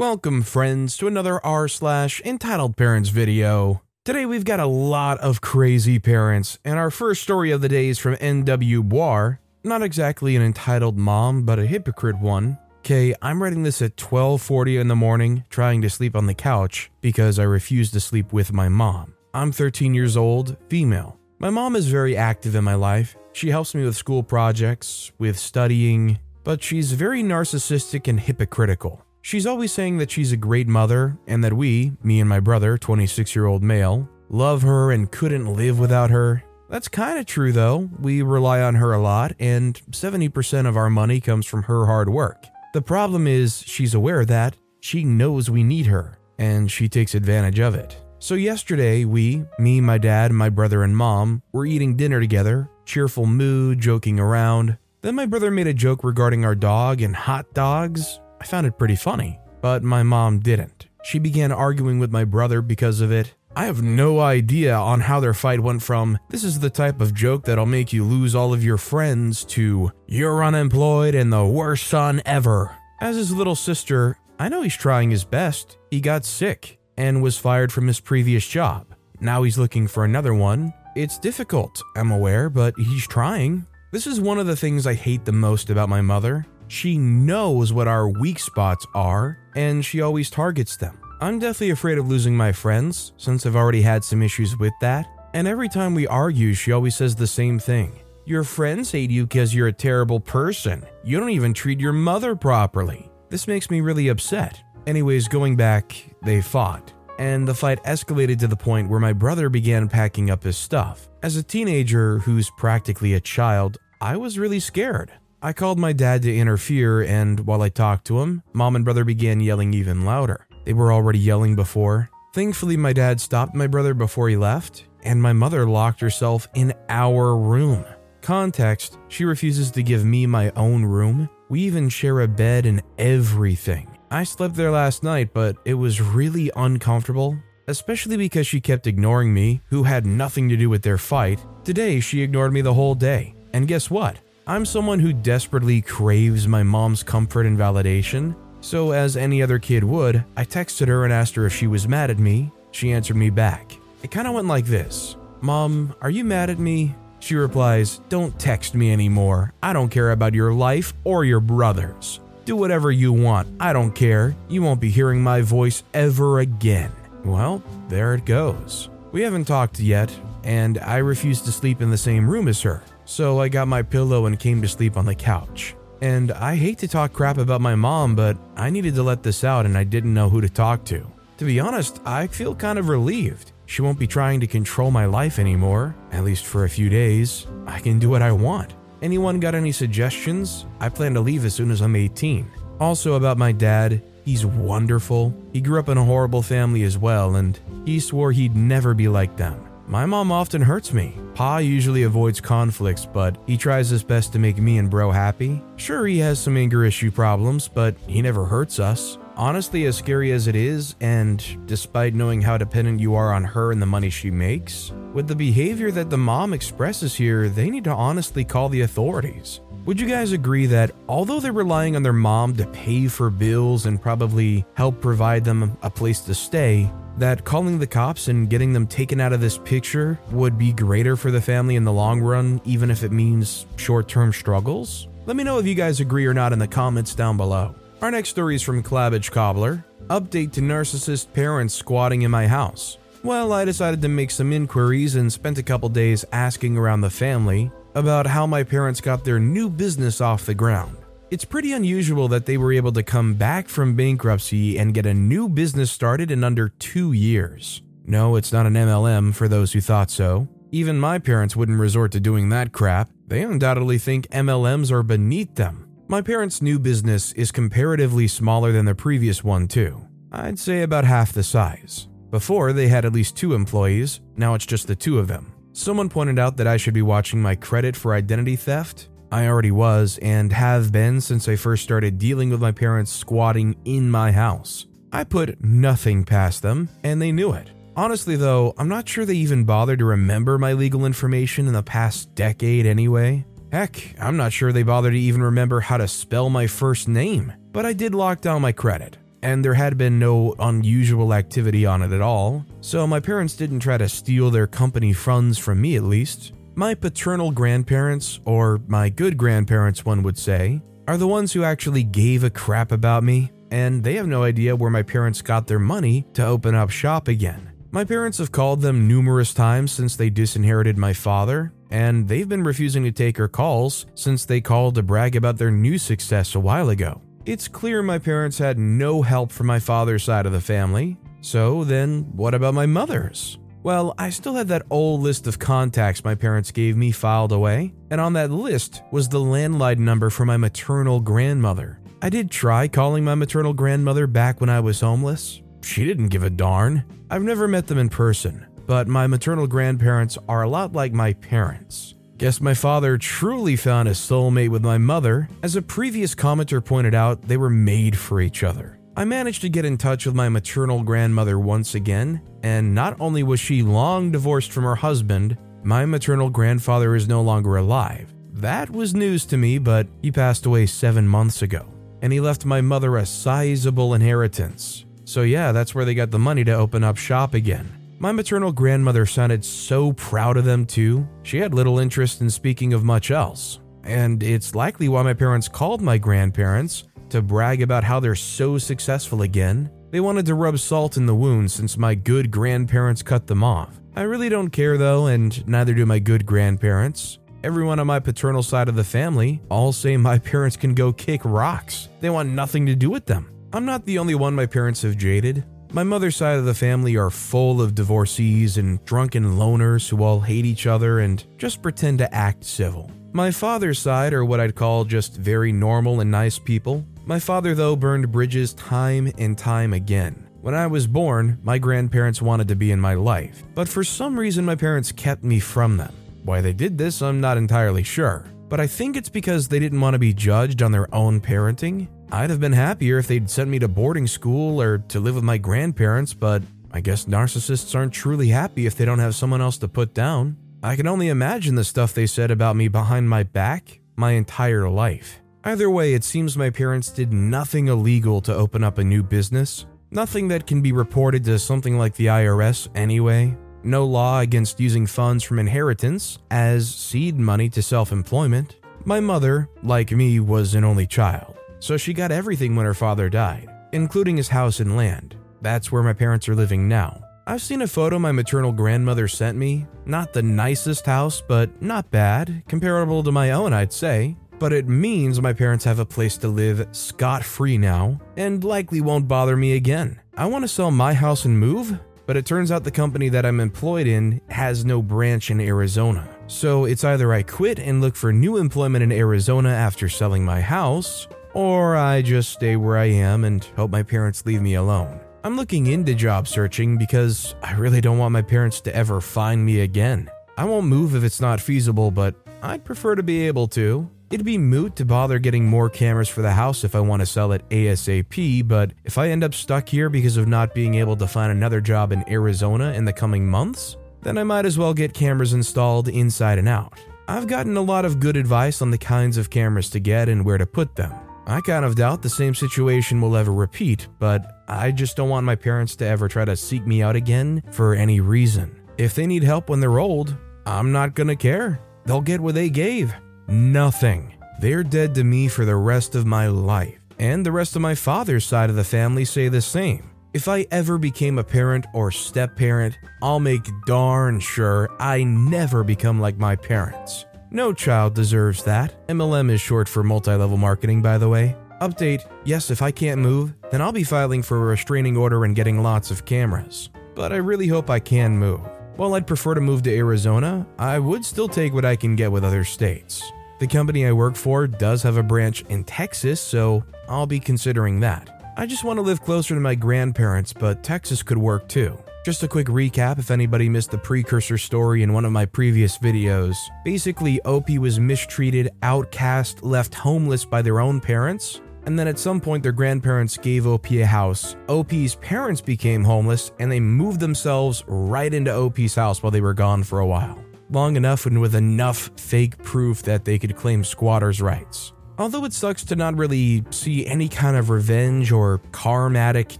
Welcome, friends, to another r slash entitled parents video. Today we've got a lot of crazy parents, and our first story of the day is from N.W. Boir. Not exactly an entitled mom, but a hypocrite one. Okay, I'm writing this at 12:40 in the morning, trying to sleep on the couch because I refuse to sleep with my mom. I'm 13 years old, female. My mom is very active in my life. She helps me with school projects, with studying, but she's very narcissistic and hypocritical. She's always saying that she's a great mother and that we, me and my brother, 26 year old male, love her and couldn't live without her. That's kind of true though. We rely on her a lot, and 70% of our money comes from her hard work. The problem is, she's aware of that she knows we need her, and she takes advantage of it. So, yesterday, we, me, my dad, my brother, and mom, were eating dinner together, cheerful mood, joking around. Then my brother made a joke regarding our dog and hot dogs. I found it pretty funny, but my mom didn't. She began arguing with my brother because of it. I have no idea on how their fight went from this is the type of joke that'll make you lose all of your friends to you're unemployed and the worst son ever. As his little sister, I know he's trying his best. He got sick and was fired from his previous job. Now he's looking for another one. It's difficult, I'm aware, but he's trying. This is one of the things I hate the most about my mother. She knows what our weak spots are, and she always targets them. I'm definitely afraid of losing my friends, since I've already had some issues with that. And every time we argue, she always says the same thing Your friends hate you because you're a terrible person. You don't even treat your mother properly. This makes me really upset. Anyways, going back, they fought. And the fight escalated to the point where my brother began packing up his stuff. As a teenager who's practically a child, I was really scared. I called my dad to interfere, and while I talked to him, mom and brother began yelling even louder. They were already yelling before. Thankfully, my dad stopped my brother before he left, and my mother locked herself in our room. Context she refuses to give me my own room. We even share a bed and everything. I slept there last night, but it was really uncomfortable, especially because she kept ignoring me, who had nothing to do with their fight. Today, she ignored me the whole day. And guess what? I'm someone who desperately craves my mom's comfort and validation. So, as any other kid would, I texted her and asked her if she was mad at me. She answered me back. It kind of went like this Mom, are you mad at me? She replies, Don't text me anymore. I don't care about your life or your brother's. Do whatever you want. I don't care. You won't be hearing my voice ever again. Well, there it goes. We haven't talked yet, and I refuse to sleep in the same room as her. So I got my pillow and came to sleep on the couch. And I hate to talk crap about my mom, but I needed to let this out and I didn't know who to talk to. To be honest, I feel kind of relieved. She won't be trying to control my life anymore, at least for a few days. I can do what I want. Anyone got any suggestions? I plan to leave as soon as I'm 18. Also, about my dad, he's wonderful. He grew up in a horrible family as well, and he swore he'd never be like them. My mom often hurts me. Pa usually avoids conflicts, but he tries his best to make me and bro happy. Sure, he has some anger issue problems, but he never hurts us. Honestly, as scary as it is, and despite knowing how dependent you are on her and the money she makes, with the behavior that the mom expresses here, they need to honestly call the authorities. Would you guys agree that although they're relying on their mom to pay for bills and probably help provide them a place to stay, that calling the cops and getting them taken out of this picture would be greater for the family in the long run, even if it means short term struggles? Let me know if you guys agree or not in the comments down below. Our next story is from Clabbage Cobbler Update to narcissist parents squatting in my house. Well, I decided to make some inquiries and spent a couple days asking around the family about how my parents got their new business off the ground. It's pretty unusual that they were able to come back from bankruptcy and get a new business started in under two years. No, it's not an MLM for those who thought so. Even my parents wouldn't resort to doing that crap. They undoubtedly think MLMs are beneath them. My parents' new business is comparatively smaller than their previous one, too. I'd say about half the size. Before, they had at least two employees, now it's just the two of them. Someone pointed out that I should be watching my credit for identity theft. I already was and have been since I first started dealing with my parents squatting in my house. I put nothing past them, and they knew it. Honestly, though, I'm not sure they even bothered to remember my legal information in the past decade anyway. Heck, I'm not sure they bothered to even remember how to spell my first name. But I did lock down my credit, and there had been no unusual activity on it at all, so my parents didn't try to steal their company funds from me at least. My paternal grandparents, or my good grandparents, one would say, are the ones who actually gave a crap about me, and they have no idea where my parents got their money to open up shop again. My parents have called them numerous times since they disinherited my father, and they've been refusing to take her calls since they called to brag about their new success a while ago. It's clear my parents had no help from my father's side of the family, so then what about my mother's? Well, I still had that old list of contacts my parents gave me filed away, and on that list was the landline number for my maternal grandmother. I did try calling my maternal grandmother back when I was homeless. She didn't give a darn. I've never met them in person, but my maternal grandparents are a lot like my parents. Guess my father truly found a soulmate with my mother. As a previous commenter pointed out, they were made for each other. I managed to get in touch with my maternal grandmother once again, and not only was she long divorced from her husband, my maternal grandfather is no longer alive. That was news to me, but he passed away seven months ago, and he left my mother a sizable inheritance. So, yeah, that's where they got the money to open up shop again. My maternal grandmother sounded so proud of them too. She had little interest in speaking of much else. And it's likely why my parents called my grandparents to brag about how they're so successful again. They wanted to rub salt in the wound since my good grandparents cut them off. I really don't care though, and neither do my good grandparents. Everyone on my paternal side of the family all say my parents can go kick rocks. They want nothing to do with them. I'm not the only one my parents have jaded. My mother's side of the family are full of divorcees and drunken loners who all hate each other and just pretend to act civil. My father's side are what I'd call just very normal and nice people. My father, though, burned bridges time and time again. When I was born, my grandparents wanted to be in my life, but for some reason my parents kept me from them. Why they did this, I'm not entirely sure, but I think it's because they didn't want to be judged on their own parenting I'd have been happier if they'd sent me to boarding school or to live with my grandparents, but I guess narcissists aren't truly happy if they don't have someone else to put down. I can only imagine the stuff they said about me behind my back my entire life. Either way, it seems my parents did nothing illegal to open up a new business, nothing that can be reported to something like the IRS anyway, no law against using funds from inheritance as seed money to self employment. My mother, like me, was an only child so she got everything when her father died, including his house and land. That's where my parents are living now. I've seen a photo my maternal grandmother sent me. Not the nicest house, but not bad, comparable to my own, I'd say. But it means my parents have a place to live scot free now, and likely won't bother me again. I want to sell my house and move, but it turns out the company that I'm employed in has no branch in Arizona. So it's either I quit and look for new employment in Arizona after selling my house, or I just stay where I am and hope my parents leave me alone. I'm looking into job searching because I really don't want my parents to ever find me again. I won't move if it's not feasible, but I'd prefer to be able to. It'd be moot to bother getting more cameras for the house if I want to sell it ASAP, but if I end up stuck here because of not being able to find another job in Arizona in the coming months, then I might as well get cameras installed inside and out. I've gotten a lot of good advice on the kinds of cameras to get and where to put them. I kind of doubt the same situation will ever repeat, but I just don't want my parents to ever try to seek me out again for any reason. If they need help when they're old, I'm not gonna care. They'll get what they gave nothing. They're dead to me for the rest of my life. And the rest of my father's side of the family say the same. If I ever became a parent or step parent, I'll make darn sure I never become like my parents. No child deserves that. MLM is short for multi level marketing, by the way. Update Yes, if I can't move, then I'll be filing for a restraining order and getting lots of cameras. But I really hope I can move. While I'd prefer to move to Arizona, I would still take what I can get with other states. The company I work for does have a branch in Texas, so I'll be considering that. I just want to live closer to my grandparents, but Texas could work too. Just a quick recap if anybody missed the precursor story in one of my previous videos. Basically, Opie was mistreated, outcast, left homeless by their own parents, and then at some point their grandparents gave Opie a house. Opie's parents became homeless and they moved themselves right into Opie's house while they were gone for a while. Long enough and with enough fake proof that they could claim squatters' rights. Although it sucks to not really see any kind of revenge or karmatic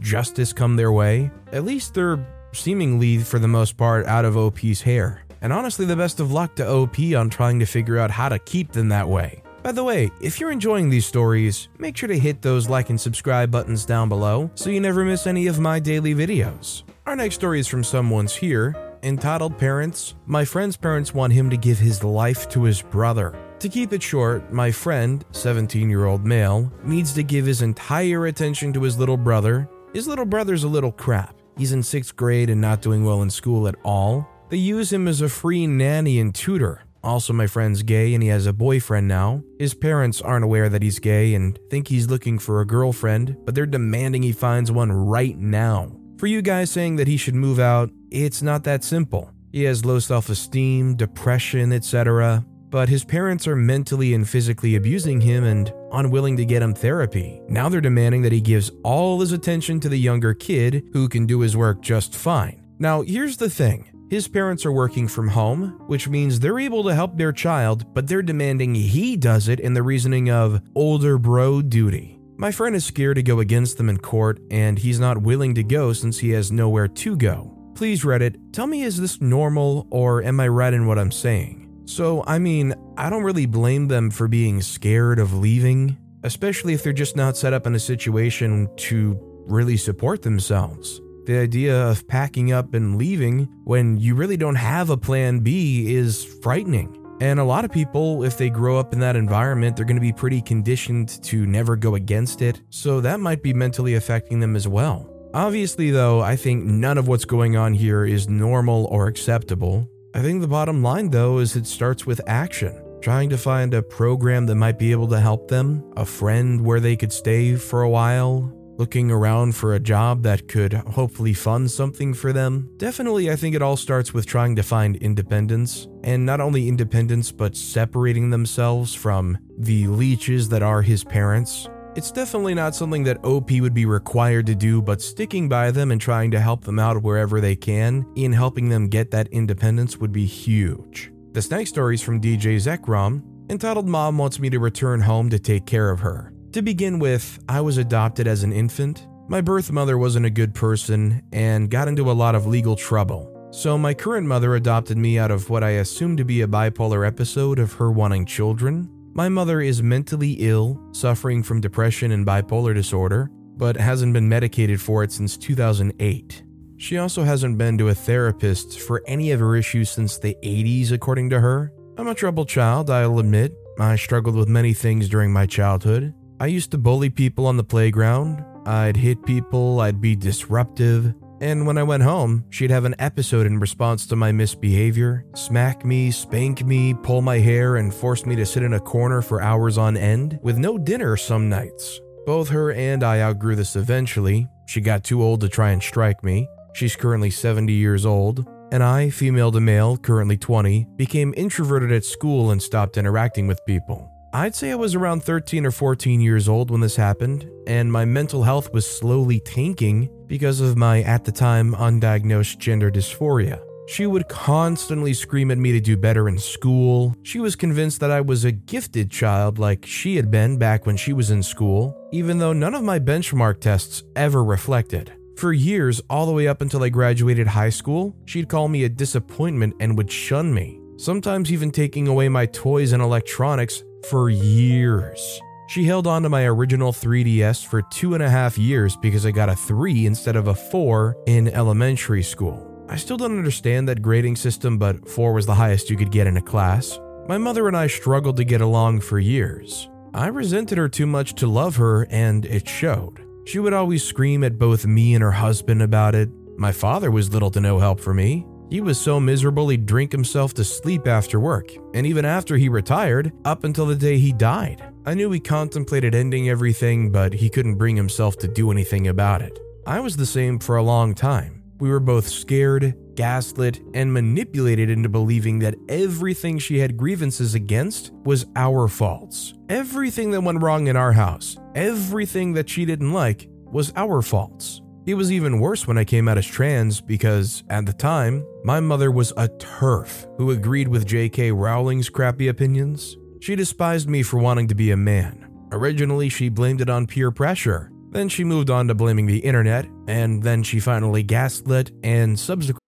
justice come their way, at least they're seemingly for the most part out of OP's hair. And honestly, the best of luck to OP on trying to figure out how to keep them that way. By the way, if you're enjoying these stories, make sure to hit those like and subscribe buttons down below so you never miss any of my daily videos. Our next story is from someone's here, entitled Parents. My friend's parents want him to give his life to his brother. To keep it short, my friend, 17 year old male, needs to give his entire attention to his little brother. His little brother's a little crap. He's in sixth grade and not doing well in school at all. They use him as a free nanny and tutor. Also, my friend's gay and he has a boyfriend now. His parents aren't aware that he's gay and think he's looking for a girlfriend, but they're demanding he finds one right now. For you guys saying that he should move out, it's not that simple. He has low self esteem, depression, etc but his parents are mentally and physically abusing him and unwilling to get him therapy. Now they're demanding that he gives all his attention to the younger kid who can do his work just fine. Now, here's the thing. His parents are working from home, which means they're able to help their child, but they're demanding he does it in the reasoning of older bro duty. My friend is scared to go against them in court, and he's not willing to go since he has nowhere to go. Please, Reddit, tell me is this normal or am I right in what I'm saying? So, I mean, I don't really blame them for being scared of leaving, especially if they're just not set up in a situation to really support themselves. The idea of packing up and leaving when you really don't have a plan B is frightening. And a lot of people, if they grow up in that environment, they're going to be pretty conditioned to never go against it. So that might be mentally affecting them as well. Obviously, though, I think none of what's going on here is normal or acceptable. I think the bottom line, though, is it starts with action. Trying to find a program that might be able to help them, a friend where they could stay for a while, looking around for a job that could hopefully fund something for them. Definitely, I think it all starts with trying to find independence, and not only independence, but separating themselves from the leeches that are his parents. It's definitely not something that OP would be required to do, but sticking by them and trying to help them out wherever they can in helping them get that independence would be huge. This next story is from DJ Zekrom, entitled Mom Wants Me to Return Home to Take Care of Her. To begin with, I was adopted as an infant. My birth mother wasn't a good person and got into a lot of legal trouble. So, my current mother adopted me out of what I assume to be a bipolar episode of her wanting children. My mother is mentally ill, suffering from depression and bipolar disorder, but hasn't been medicated for it since 2008. She also hasn't been to a therapist for any of her issues since the 80s, according to her. I'm a troubled child, I'll admit. I struggled with many things during my childhood. I used to bully people on the playground, I'd hit people, I'd be disruptive, and when I went home, she'd have an episode in response to my misbehavior smack me, spank me, pull my hair, and force me to sit in a corner for hours on end, with no dinner some nights. Both her and I outgrew this eventually. She got too old to try and strike me. She's currently 70 years old. And I, female to male, currently 20, became introverted at school and stopped interacting with people. I'd say I was around 13 or 14 years old when this happened, and my mental health was slowly tanking because of my, at the time, undiagnosed gender dysphoria. She would constantly scream at me to do better in school. She was convinced that I was a gifted child like she had been back when she was in school, even though none of my benchmark tests ever reflected. For years, all the way up until I graduated high school, she'd call me a disappointment and would shun me, sometimes even taking away my toys and electronics for years. She held on to my original 3DS for two and a half years because I got a 3 instead of a 4 in elementary school. I still don't understand that grading system, but 4 was the highest you could get in a class. My mother and I struggled to get along for years. I resented her too much to love her, and it showed. She would always scream at both me and her husband about it. My father was little to no help for me. He was so miserable he'd drink himself to sleep after work, and even after he retired, up until the day he died. I knew he contemplated ending everything, but he couldn't bring himself to do anything about it. I was the same for a long time. We were both scared, gaslit, and manipulated into believing that everything she had grievances against was our faults. Everything that went wrong in our house, everything that she didn't like, was our faults. It was even worse when I came out as trans because, at the time, my mother was a TERF who agreed with J.K. Rowling's crappy opinions. She despised me for wanting to be a man. Originally, she blamed it on peer pressure. Then she moved on to blaming the internet, and then she finally gaslit and subsequently.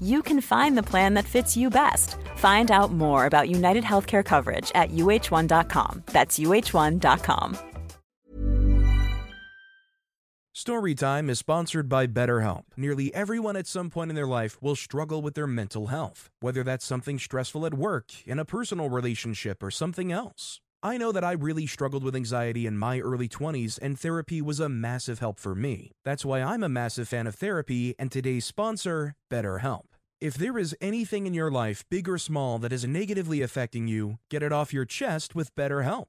you can find the plan that fits you best. Find out more about United Healthcare coverage at uh1.com. That's uh1.com. Storytime is sponsored by BetterHelp. Nearly everyone at some point in their life will struggle with their mental health, whether that's something stressful at work, in a personal relationship, or something else. I know that I really struggled with anxiety in my early 20s, and therapy was a massive help for me. That's why I'm a massive fan of therapy and today's sponsor, BetterHelp. If there is anything in your life, big or small, that is negatively affecting you, get it off your chest with BetterHelp.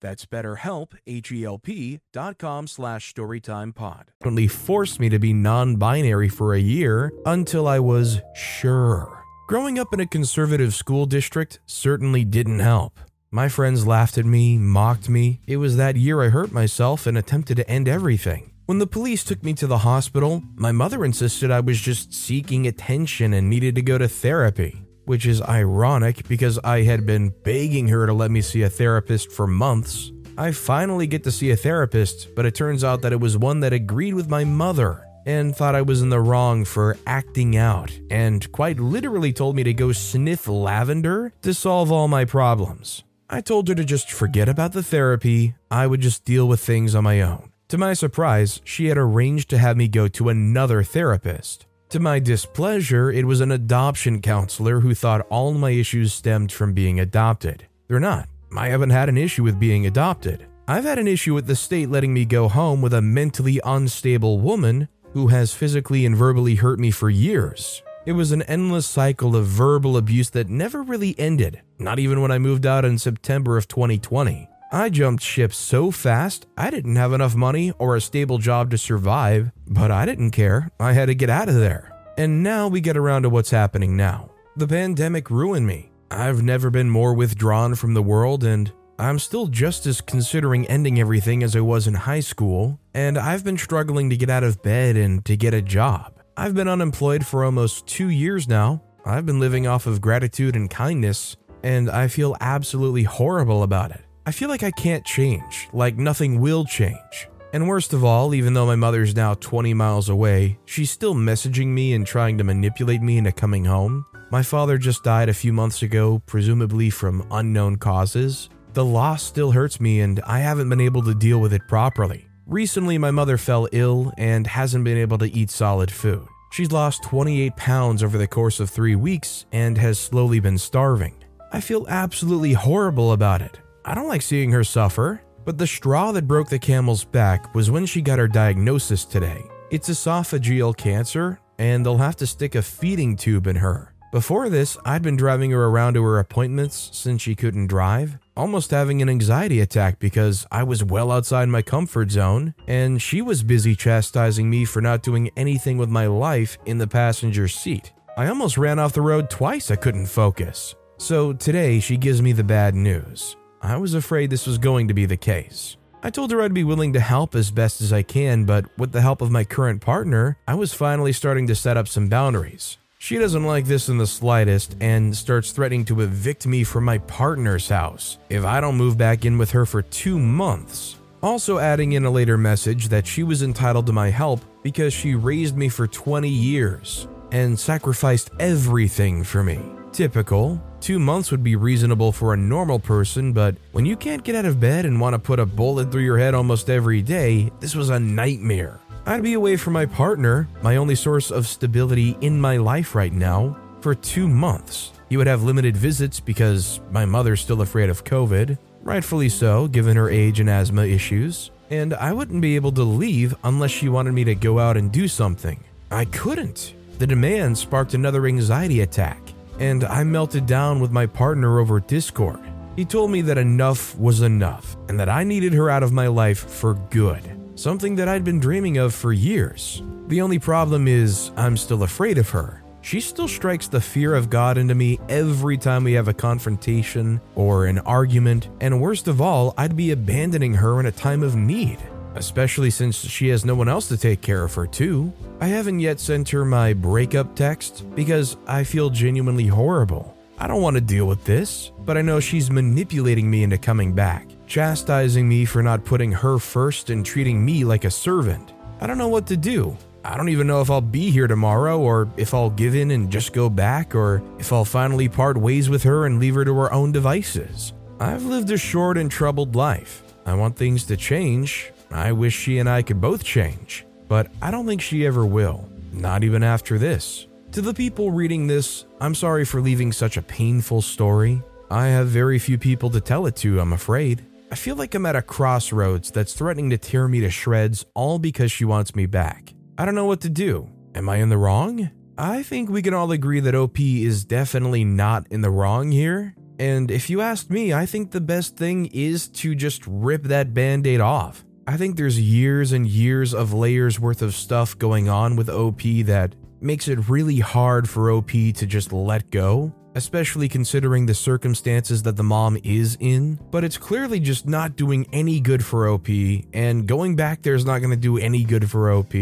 That's betterhelp, H-E-L-P dot com slash storytimepod. Only forced me to be non-binary for a year until I was sure. Growing up in a conservative school district certainly didn't help. My friends laughed at me, mocked me. It was that year I hurt myself and attempted to end everything. When the police took me to the hospital, my mother insisted I was just seeking attention and needed to go to therapy, which is ironic because I had been begging her to let me see a therapist for months. I finally get to see a therapist, but it turns out that it was one that agreed with my mother and thought I was in the wrong for acting out, and quite literally told me to go sniff lavender to solve all my problems. I told her to just forget about the therapy, I would just deal with things on my own. To my surprise, she had arranged to have me go to another therapist. To my displeasure, it was an adoption counselor who thought all my issues stemmed from being adopted. They're not. I haven't had an issue with being adopted. I've had an issue with the state letting me go home with a mentally unstable woman who has physically and verbally hurt me for years. It was an endless cycle of verbal abuse that never really ended, not even when I moved out in September of 2020. I jumped ship so fast, I didn't have enough money or a stable job to survive, but I didn't care. I had to get out of there. And now we get around to what's happening now. The pandemic ruined me. I've never been more withdrawn from the world, and I'm still just as considering ending everything as I was in high school, and I've been struggling to get out of bed and to get a job. I've been unemployed for almost two years now. I've been living off of gratitude and kindness, and I feel absolutely horrible about it. I feel like I can't change, like nothing will change. And worst of all, even though my mother's now 20 miles away, she's still messaging me and trying to manipulate me into coming home. My father just died a few months ago, presumably from unknown causes. The loss still hurts me, and I haven't been able to deal with it properly. Recently, my mother fell ill and hasn't been able to eat solid food. She's lost 28 pounds over the course of three weeks and has slowly been starving. I feel absolutely horrible about it. I don't like seeing her suffer, but the straw that broke the camel's back was when she got her diagnosis today. It's esophageal cancer, and they'll have to stick a feeding tube in her. Before this, I'd been driving her around to her appointments since she couldn't drive, almost having an anxiety attack because I was well outside my comfort zone, and she was busy chastising me for not doing anything with my life in the passenger seat. I almost ran off the road twice, I couldn't focus. So today, she gives me the bad news. I was afraid this was going to be the case. I told her I'd be willing to help as best as I can, but with the help of my current partner, I was finally starting to set up some boundaries. She doesn't like this in the slightest and starts threatening to evict me from my partner's house if I don't move back in with her for two months. Also, adding in a later message that she was entitled to my help because she raised me for 20 years and sacrificed everything for me. Typical. Two months would be reasonable for a normal person, but when you can't get out of bed and want to put a bullet through your head almost every day, this was a nightmare. I'd be away from my partner, my only source of stability in my life right now, for two months. He would have limited visits because my mother's still afraid of COVID, rightfully so, given her age and asthma issues, and I wouldn't be able to leave unless she wanted me to go out and do something. I couldn't. The demand sparked another anxiety attack and I melted down with my partner over Discord. He told me that enough was enough and that I needed her out of my life for good, something that I'd been dreaming of for years. The only problem is, I'm still afraid of her. She still strikes the fear of God into me every time we have a confrontation or an argument, and worst of all, I'd be abandoning her in a time of need especially since she has no one else to take care of her, too. I haven't yet sent her my breakup text because I feel genuinely horrible. I don't want to deal with this, but I know she's manipulating me into coming back, chastising me for not putting her first and treating me like a servant. I don't know what to do. I don't even know if I'll be here tomorrow or if I'll give in and just go back or if I'll finally part ways with her and leave her to her own devices. I've lived a short and troubled life. I want things to change, I wish she and I could both change, but I don't think she ever will, not even after this. To the people reading this, I'm sorry for leaving such a painful story. I have very few people to tell it to, I'm afraid. I feel like I'm at a crossroads that's threatening to tear me to shreds all because she wants me back. I don't know what to do. Am I in the wrong? I think we can all agree that OP is definitely not in the wrong here. And if you ask me, I think the best thing is to just rip that band aid off. I think there's years and years of layers worth of stuff going on with OP that makes it really hard for OP to just let go, especially considering the circumstances that the mom is in. But it's clearly just not doing any good for OP, and going back there is not going to do any good for OP.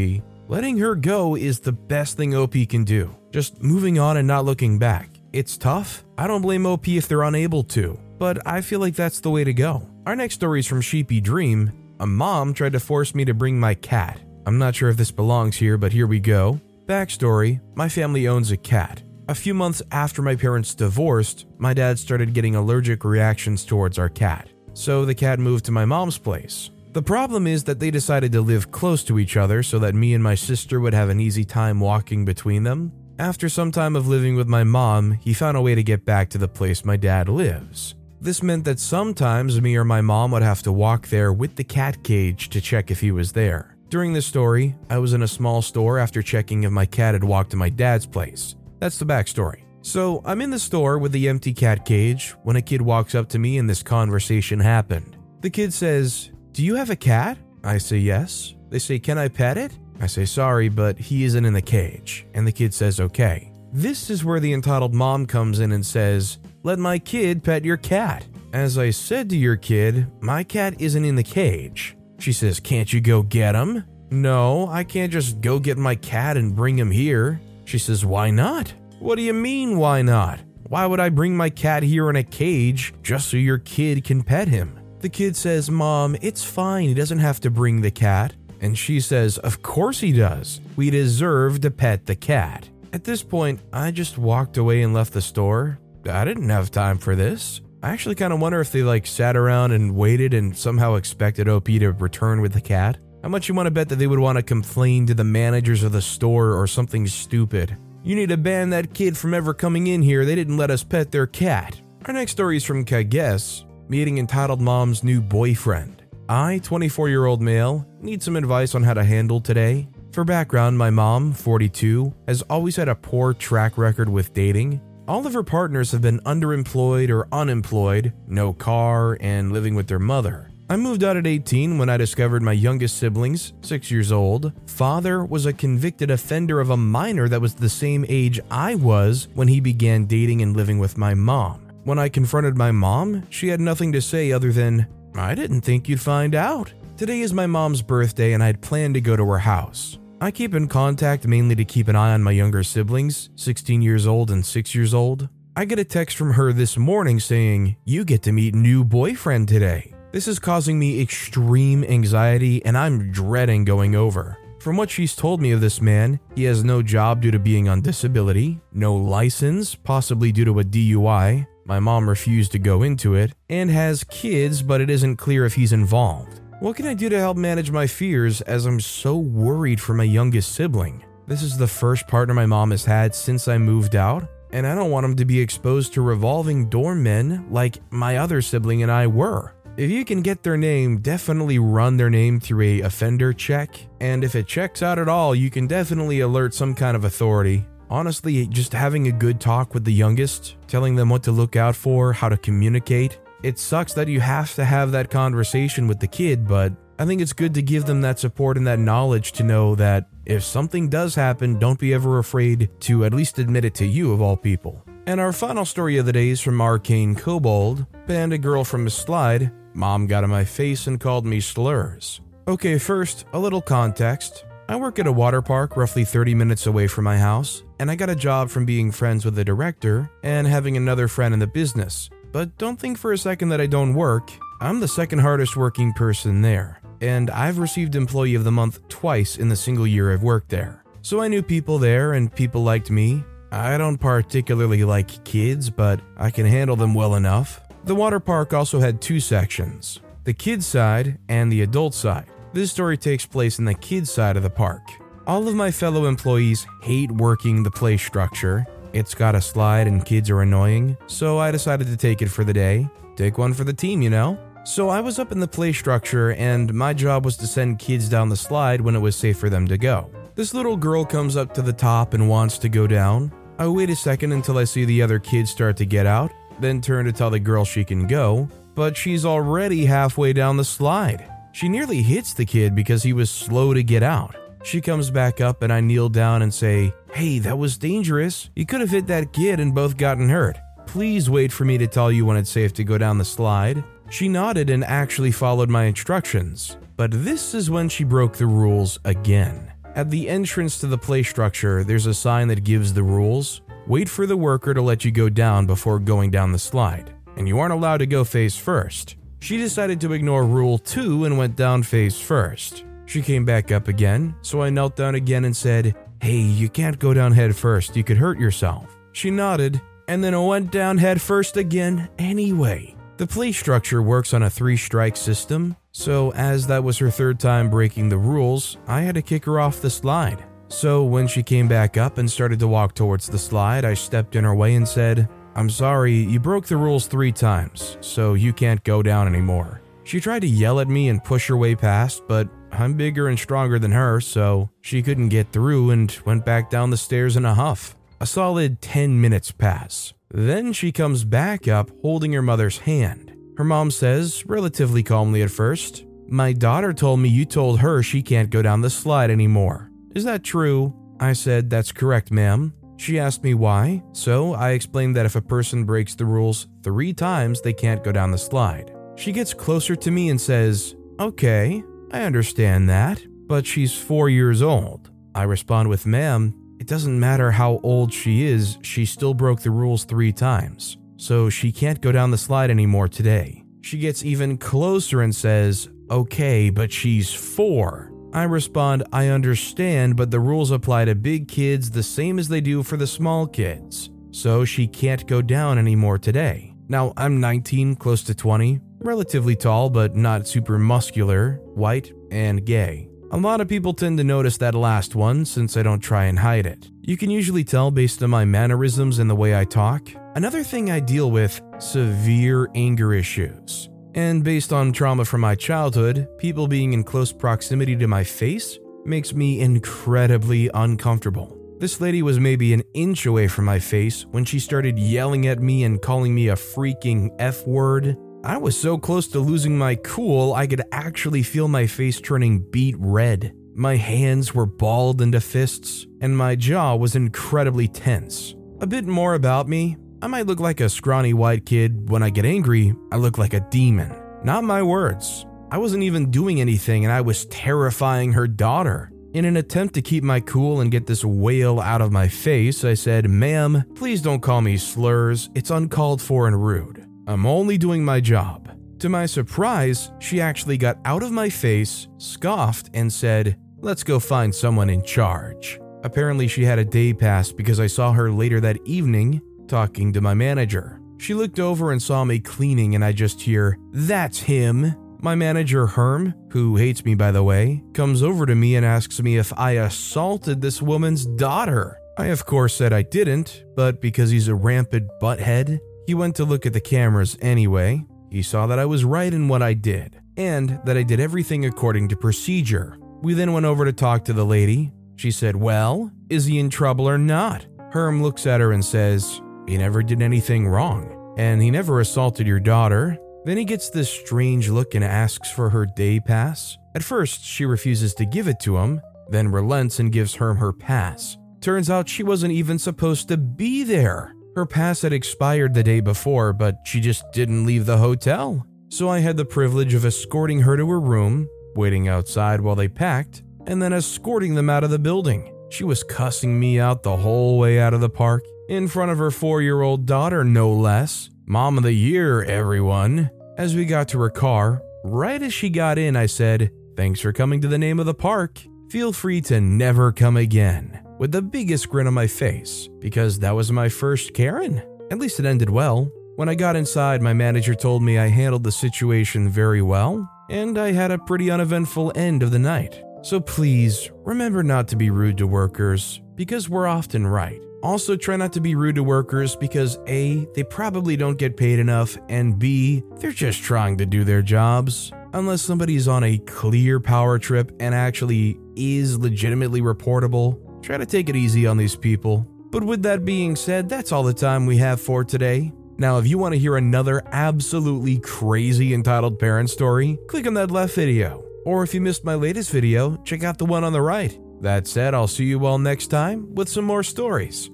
Letting her go is the best thing OP can do. Just moving on and not looking back. It's tough. I don't blame OP if they're unable to, but I feel like that's the way to go. Our next story is from Sheepy Dream, a mom tried to force me to bring my cat. I'm not sure if this belongs here, but here we go. Backstory My family owns a cat. A few months after my parents divorced, my dad started getting allergic reactions towards our cat. So the cat moved to my mom's place. The problem is that they decided to live close to each other so that me and my sister would have an easy time walking between them. After some time of living with my mom, he found a way to get back to the place my dad lives. This meant that sometimes me or my mom would have to walk there with the cat cage to check if he was there. During this story, I was in a small store after checking if my cat had walked to my dad's place. That's the backstory. So, I'm in the store with the empty cat cage when a kid walks up to me and this conversation happened. The kid says, Do you have a cat? I say, Yes. They say, Can I pet it? I say, Sorry, but he isn't in the cage. And the kid says, Okay. This is where the entitled mom comes in and says, let my kid pet your cat. As I said to your kid, my cat isn't in the cage. She says, Can't you go get him? No, I can't just go get my cat and bring him here. She says, Why not? What do you mean, why not? Why would I bring my cat here in a cage just so your kid can pet him? The kid says, Mom, it's fine. He doesn't have to bring the cat. And she says, Of course he does. We deserve to pet the cat. At this point, I just walked away and left the store. I didn't have time for this. I actually kind of wonder if they like sat around and waited and somehow expected OP to return with the cat. How much you want to bet that they would want to complain to the managers of the store or something stupid? You need to ban that kid from ever coming in here. They didn't let us pet their cat. Our next story is from Kages, meeting entitled mom's new boyfriend. I, 24 year old male, need some advice on how to handle today. For background, my mom, 42, has always had a poor track record with dating. All of her partners have been underemployed or unemployed, no car, and living with their mother. I moved out at 18 when I discovered my youngest siblings, 6 years old. Father was a convicted offender of a minor that was the same age I was when he began dating and living with my mom. When I confronted my mom, she had nothing to say other than, I didn't think you'd find out. Today is my mom's birthday and I'd planned to go to her house. I keep in contact mainly to keep an eye on my younger siblings, 16 years old and 6 years old. I get a text from her this morning saying, You get to meet new boyfriend today. This is causing me extreme anxiety and I'm dreading going over. From what she's told me of this man, he has no job due to being on disability, no license, possibly due to a DUI, my mom refused to go into it, and has kids, but it isn't clear if he's involved. What can I do to help manage my fears as I'm so worried for my youngest sibling? This is the first partner my mom has had since I moved out, and I don't want him to be exposed to revolving door men like my other sibling and I were. If you can get their name, definitely run their name through a offender check, and if it checks out at all, you can definitely alert some kind of authority honestly, just having a good talk with the youngest, telling them what to look out for, how to communicate. It sucks that you have to have that conversation with the kid, but I think it's good to give them that support and that knowledge to know that if something does happen, don't be ever afraid to at least admit it to you, of all people. And our final story of the day is from Arcane Kobold. A girl from a slide. Mom got in my face and called me slurs. Okay, first, a little context. I work at a water park roughly 30 minutes away from my house, and I got a job from being friends with the director and having another friend in the business. But don't think for a second that I don't work. I'm the second hardest working person there, and I've received Employee of the Month twice in the single year I've worked there. So I knew people there, and people liked me. I don't particularly like kids, but I can handle them well enough. The water park also had two sections the kids side and the adult side. This story takes place in the kids' side of the park. All of my fellow employees hate working the play structure. It's got a slide and kids are annoying, so I decided to take it for the day. Take one for the team, you know? So I was up in the play structure, and my job was to send kids down the slide when it was safe for them to go. This little girl comes up to the top and wants to go down. I wait a second until I see the other kids start to get out, then turn to tell the girl she can go, but she's already halfway down the slide. She nearly hits the kid because he was slow to get out. She comes back up and I kneel down and say, Hey, that was dangerous. You could have hit that kid and both gotten hurt. Please wait for me to tell you when it's safe to go down the slide. She nodded and actually followed my instructions. But this is when she broke the rules again. At the entrance to the play structure, there's a sign that gives the rules. Wait for the worker to let you go down before going down the slide, and you aren't allowed to go face first. She decided to ignore Rule 2 and went down face first. She came back up again, so I knelt down again and said, Hey, you can't go down head first, you could hurt yourself. She nodded, and then I went down head first again anyway. The play structure works on a three strike system, so as that was her third time breaking the rules, I had to kick her off the slide. So when she came back up and started to walk towards the slide, I stepped in her way and said, I'm sorry, you broke the rules three times, so you can't go down anymore. She tried to yell at me and push her way past, but I'm bigger and stronger than her, so she couldn't get through and went back down the stairs in a huff. A solid 10 minutes pass. Then she comes back up holding her mother's hand. Her mom says, relatively calmly at first, My daughter told me you told her she can't go down the slide anymore. Is that true? I said, That's correct, ma'am. She asked me why, so I explained that if a person breaks the rules three times, they can't go down the slide. She gets closer to me and says, Okay, I understand that, but she's four years old. I respond with, Ma'am, it doesn't matter how old she is, she still broke the rules three times, so she can't go down the slide anymore today. She gets even closer and says, Okay, but she's four. I respond, I understand, but the rules apply to big kids the same as they do for the small kids. So she can't go down anymore today. Now, I'm 19, close to 20, relatively tall, but not super muscular, white, and gay. A lot of people tend to notice that last one since I don't try and hide it. You can usually tell based on my mannerisms and the way I talk. Another thing I deal with severe anger issues. And based on trauma from my childhood, people being in close proximity to my face makes me incredibly uncomfortable. This lady was maybe an inch away from my face when she started yelling at me and calling me a freaking F word. I was so close to losing my cool, I could actually feel my face turning beet red. My hands were balled into fists, and my jaw was incredibly tense. A bit more about me I might look like a scrawny white kid. When I get angry, I look like a demon. Not my words. I wasn't even doing anything, and I was terrifying her daughter. In an attempt to keep my cool and get this wail out of my face, I said, Ma'am, please don't call me slurs. It's uncalled for and rude. I'm only doing my job. To my surprise, she actually got out of my face, scoffed, and said, Let's go find someone in charge. Apparently, she had a day pass because I saw her later that evening talking to my manager. She looked over and saw me cleaning, and I just hear, That's him. My manager, Herm, who hates me by the way, comes over to me and asks me if I assaulted this woman's daughter. I, of course, said I didn't, but because he's a rampant butthead, he went to look at the cameras anyway. He saw that I was right in what I did, and that I did everything according to procedure. We then went over to talk to the lady. She said, Well, is he in trouble or not? Herm looks at her and says, He never did anything wrong, and he never assaulted your daughter. Then he gets this strange look and asks for her day pass. At first, she refuses to give it to him, then relents and gives Herm her pass. Turns out she wasn't even supposed to be there. Her pass had expired the day before, but she just didn't leave the hotel. So I had the privilege of escorting her to her room, waiting outside while they packed, and then escorting them out of the building. She was cussing me out the whole way out of the park, in front of her four year old daughter, no less. Mom of the year, everyone. As we got to her car, right as she got in, I said, Thanks for coming to the name of the park. Feel free to never come again with the biggest grin on my face because that was my first Karen. At least it ended well. When I got inside, my manager told me I handled the situation very well and I had a pretty uneventful end of the night. So please remember not to be rude to workers because we're often right. Also, try not to be rude to workers because A, they probably don't get paid enough, and B, they're just trying to do their jobs. Unless somebody's on a clear power trip and actually is legitimately reportable, Try to take it easy on these people. But with that being said, that's all the time we have for today. Now, if you want to hear another absolutely crazy entitled parent story, click on that left video. Or if you missed my latest video, check out the one on the right. That said, I'll see you all next time with some more stories.